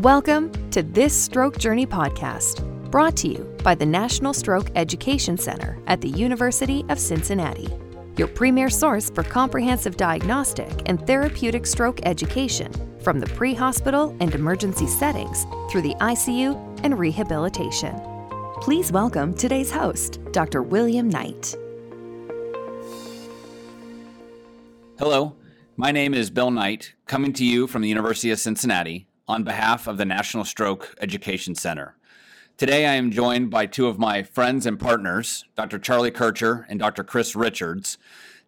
Welcome to this Stroke Journey podcast, brought to you by the National Stroke Education Center at the University of Cincinnati, your premier source for comprehensive diagnostic and therapeutic stroke education from the pre hospital and emergency settings through the ICU and rehabilitation. Please welcome today's host, Dr. William Knight. Hello, my name is Bill Knight, coming to you from the University of Cincinnati on behalf of the National Stroke Education Center. Today, I am joined by two of my friends and partners, Dr. Charlie Kircher and Dr. Chris Richards,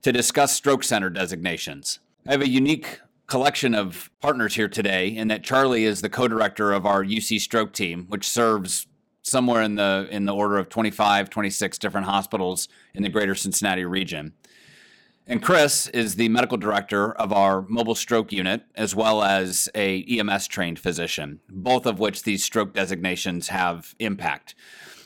to discuss stroke center designations. I have a unique collection of partners here today in that Charlie is the co-director of our UC stroke team, which serves somewhere in the in the order of 25, 26 different hospitals in the greater Cincinnati region. And Chris is the medical director of our mobile stroke unit, as well as a EMS trained physician, both of which these stroke designations have impact.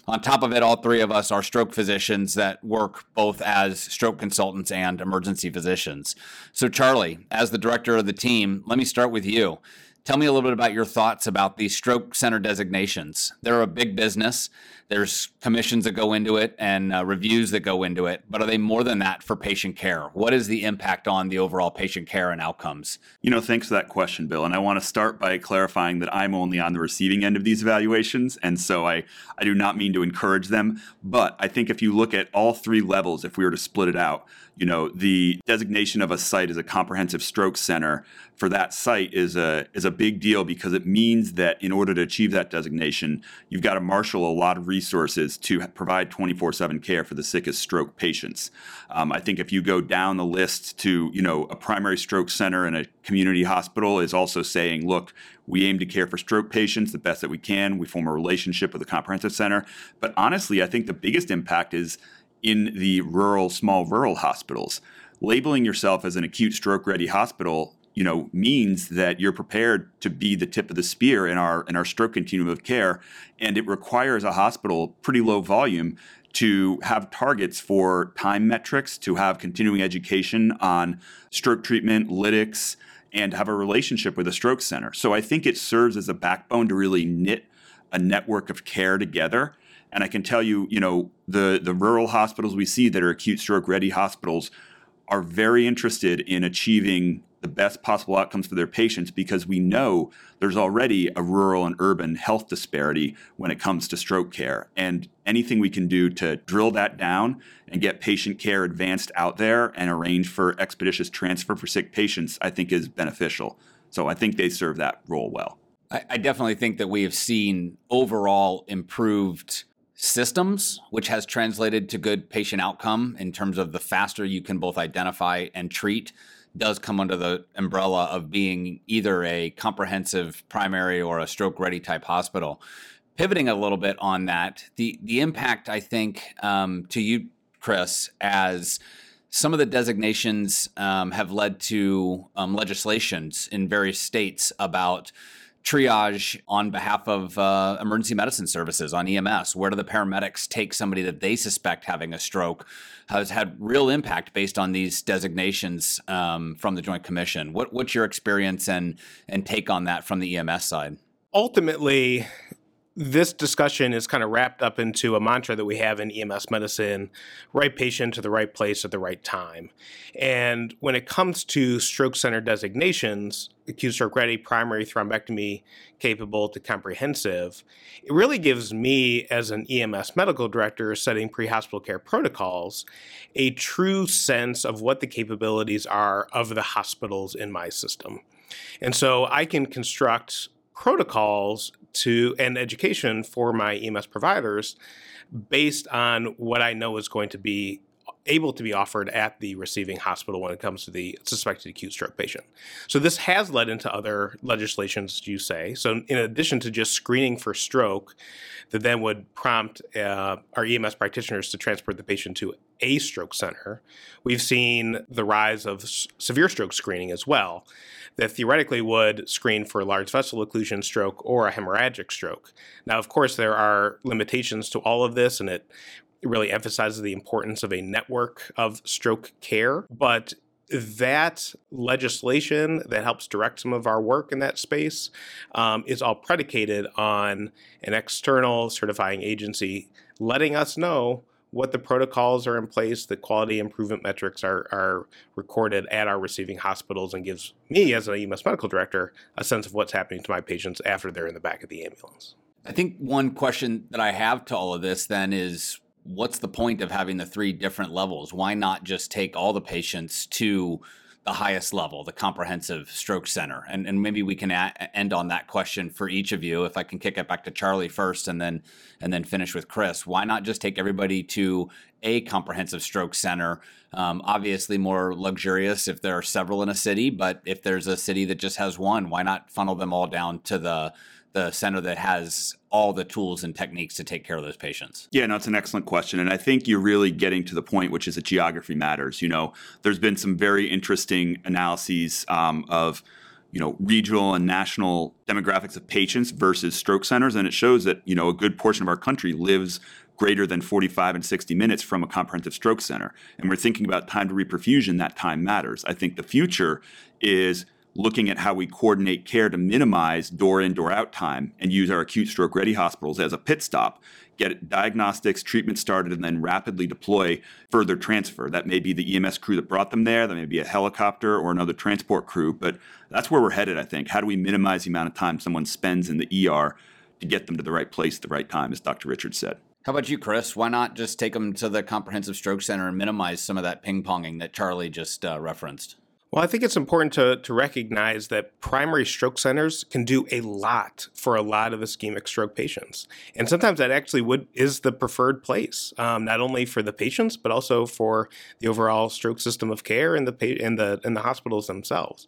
On top of it, all three of us are stroke physicians that work both as stroke consultants and emergency physicians. So, Charlie, as the director of the team, let me start with you. Tell me a little bit about your thoughts about these stroke center designations. They're a big business. There's commissions that go into it and uh, reviews that go into it, but are they more than that for patient care? What is the impact on the overall patient care and outcomes? You know, thanks for that question, Bill. And I want to start by clarifying that I'm only on the receiving end of these evaluations, and so I I do not mean to encourage them, but I think if you look at all three levels, if we were to split it out, you know, the designation of a site as a comprehensive stroke center for that site is a is a big deal because it means that in order to achieve that designation, you've got to marshal a lot of resources to provide 24/7 care for the sickest stroke patients. Um, I think if you go down the list to you know a primary stroke center and a community hospital is also saying, look, we aim to care for stroke patients the best that we can. We form a relationship with a comprehensive center. But honestly, I think the biggest impact is in the rural, small rural hospitals. Labeling yourself as an acute stroke ready hospital you know means that you're prepared to be the tip of the spear in our in our stroke continuum of care. And it requires a hospital pretty low volume to have targets for time metrics to have continuing education on stroke treatment lytics and have a relationship with a stroke center. So i think it serves as a backbone to really knit a network of care together. And I can tell you, you know, the the rural hospitals we see that are acute stroke ready hospitals are very interested in achieving the best possible outcomes for their patients because we know there's already a rural and urban health disparity when it comes to stroke care. And anything we can do to drill that down and get patient care advanced out there and arrange for expeditious transfer for sick patients, I think is beneficial. So I think they serve that role well. I, I definitely think that we have seen overall improved systems, which has translated to good patient outcome in terms of the faster you can both identify and treat, does come under the umbrella of being either a comprehensive primary or a stroke ready type hospital. Pivoting a little bit on that, the the impact I think um, to you, Chris, as some of the designations um, have led to um, legislations in various states about triage on behalf of uh, emergency medicine services on EMS? Where do the paramedics take somebody that they suspect having a stroke? Has had real impact based on these designations um, from the Joint Commission. What, what's your experience and and take on that from the EMS side? Ultimately, this discussion is kind of wrapped up into a mantra that we have in EMS medicine right patient to the right place at the right time. And when it comes to stroke center designations, acute stroke ready, primary thrombectomy capable to comprehensive, it really gives me, as an EMS medical director setting pre hospital care protocols, a true sense of what the capabilities are of the hospitals in my system. And so I can construct protocols to and education for my EMS providers based on what I know is going to be able to be offered at the receiving hospital when it comes to the suspected acute stroke patient. So this has led into other legislations, you say. So in addition to just screening for stroke, that then would prompt uh, our EMS practitioners to transport the patient to a stroke center, we've seen the rise of s- severe stroke screening as well that theoretically would screen for large vessel occlusion stroke or a hemorrhagic stroke. Now, of course, there are limitations to all of this, and it really emphasizes the importance of a network of stroke care. But that legislation that helps direct some of our work in that space um, is all predicated on an external certifying agency letting us know what the protocols are in place, the quality improvement metrics are, are recorded at our receiving hospitals, and gives me, as an EMS medical director, a sense of what's happening to my patients after they're in the back of the ambulance. I think one question that I have to all of this then is what's the point of having the three different levels? Why not just take all the patients to the highest level, the comprehensive stroke center? And, and maybe we can a- end on that question for each of you. If I can kick it back to Charlie first, and then and then finish with Chris. Why not just take everybody to a comprehensive stroke center? Um, obviously, more luxurious if there are several in a city, but if there's a city that just has one, why not funnel them all down to the the center that has all the tools and techniques to take care of those patients? Yeah, no, it's an excellent question. And I think you're really getting to the point, which is that geography matters. You know, there's been some very interesting analyses um, of, you know, regional and national demographics of patients versus stroke centers. And it shows that, you know, a good portion of our country lives greater than 45 and 60 minutes from a comprehensive stroke center. And we're thinking about time to reperfusion, that time matters. I think the future is looking at how we coordinate care to minimize door in, door out time and use our acute stroke ready hospitals as a pit stop, get diagnostics, treatment started, and then rapidly deploy further transfer. That may be the EMS crew that brought them there, that may be a helicopter or another transport crew, but that's where we're headed, I think. How do we minimize the amount of time someone spends in the ER to get them to the right place at the right time, as Dr. Richards said? How about you, Chris? Why not just take them to the Comprehensive Stroke Center and minimize some of that ping ponging that Charlie just uh, referenced? Well, I think it's important to, to recognize that primary stroke centers can do a lot for a lot of ischemic stroke patients. And sometimes that actually would is the preferred place, um, not only for the patients, but also for the overall stroke system of care and the, and the, and the hospitals themselves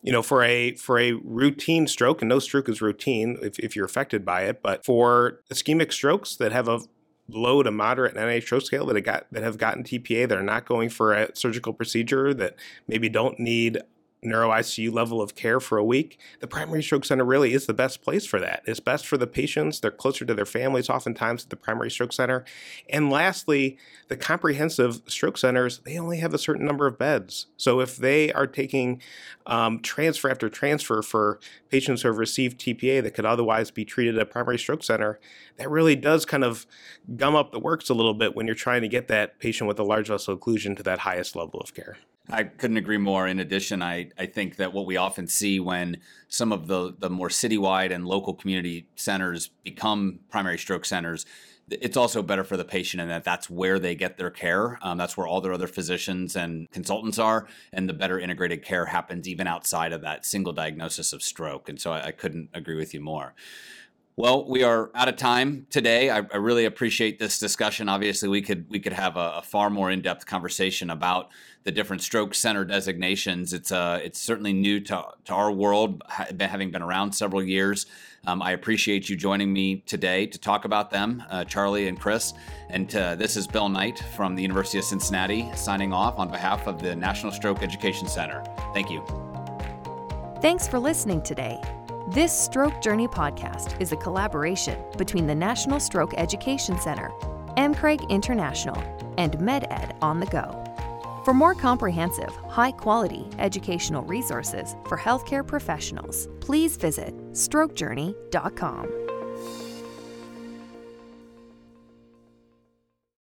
you know, for a for a routine stroke, and no stroke is routine if, if you're affected by it, but for ischemic strokes that have a low to moderate NIH scale that have got that have gotten TPA that are not going for a surgical procedure that maybe don't need neuro ICU level of care for a week, the primary stroke center really is the best place for that. It's best for the patients. They're closer to their families oftentimes at the primary stroke center. And lastly, the comprehensive stroke centers, they only have a certain number of beds. So if they are taking um, transfer after transfer for patients who have received TPA that could otherwise be treated at a primary stroke center, that really does kind of gum up the works a little bit when you're trying to get that patient with a large vessel occlusion to that highest level of care. I couldn't agree more. In addition, I, I think that what we often see when some of the, the more citywide and local community centers become primary stroke centers, it's also better for the patient in that that's where they get their care. Um, that's where all their other physicians and consultants are, and the better integrated care happens even outside of that single diagnosis of stroke. And so I, I couldn't agree with you more. Well, we are out of time today. I, I, really appreciate this discussion. Obviously, we could we could have a, a far more in depth conversation about the different stroke center designations. It's uh it's certainly new to to our world, having been around several years. Um, I appreciate you joining me today to talk about them, uh, Charlie and Chris. And uh, this is Bill Knight from the University of Cincinnati signing off on behalf of the National Stroke Education Center. Thank you. Thanks for listening today. This Stroke Journey podcast is a collaboration between the National Stroke Education Center, MCRAG International, and MedEd on the Go. For more comprehensive, high quality educational resources for healthcare professionals, please visit strokejourney.com.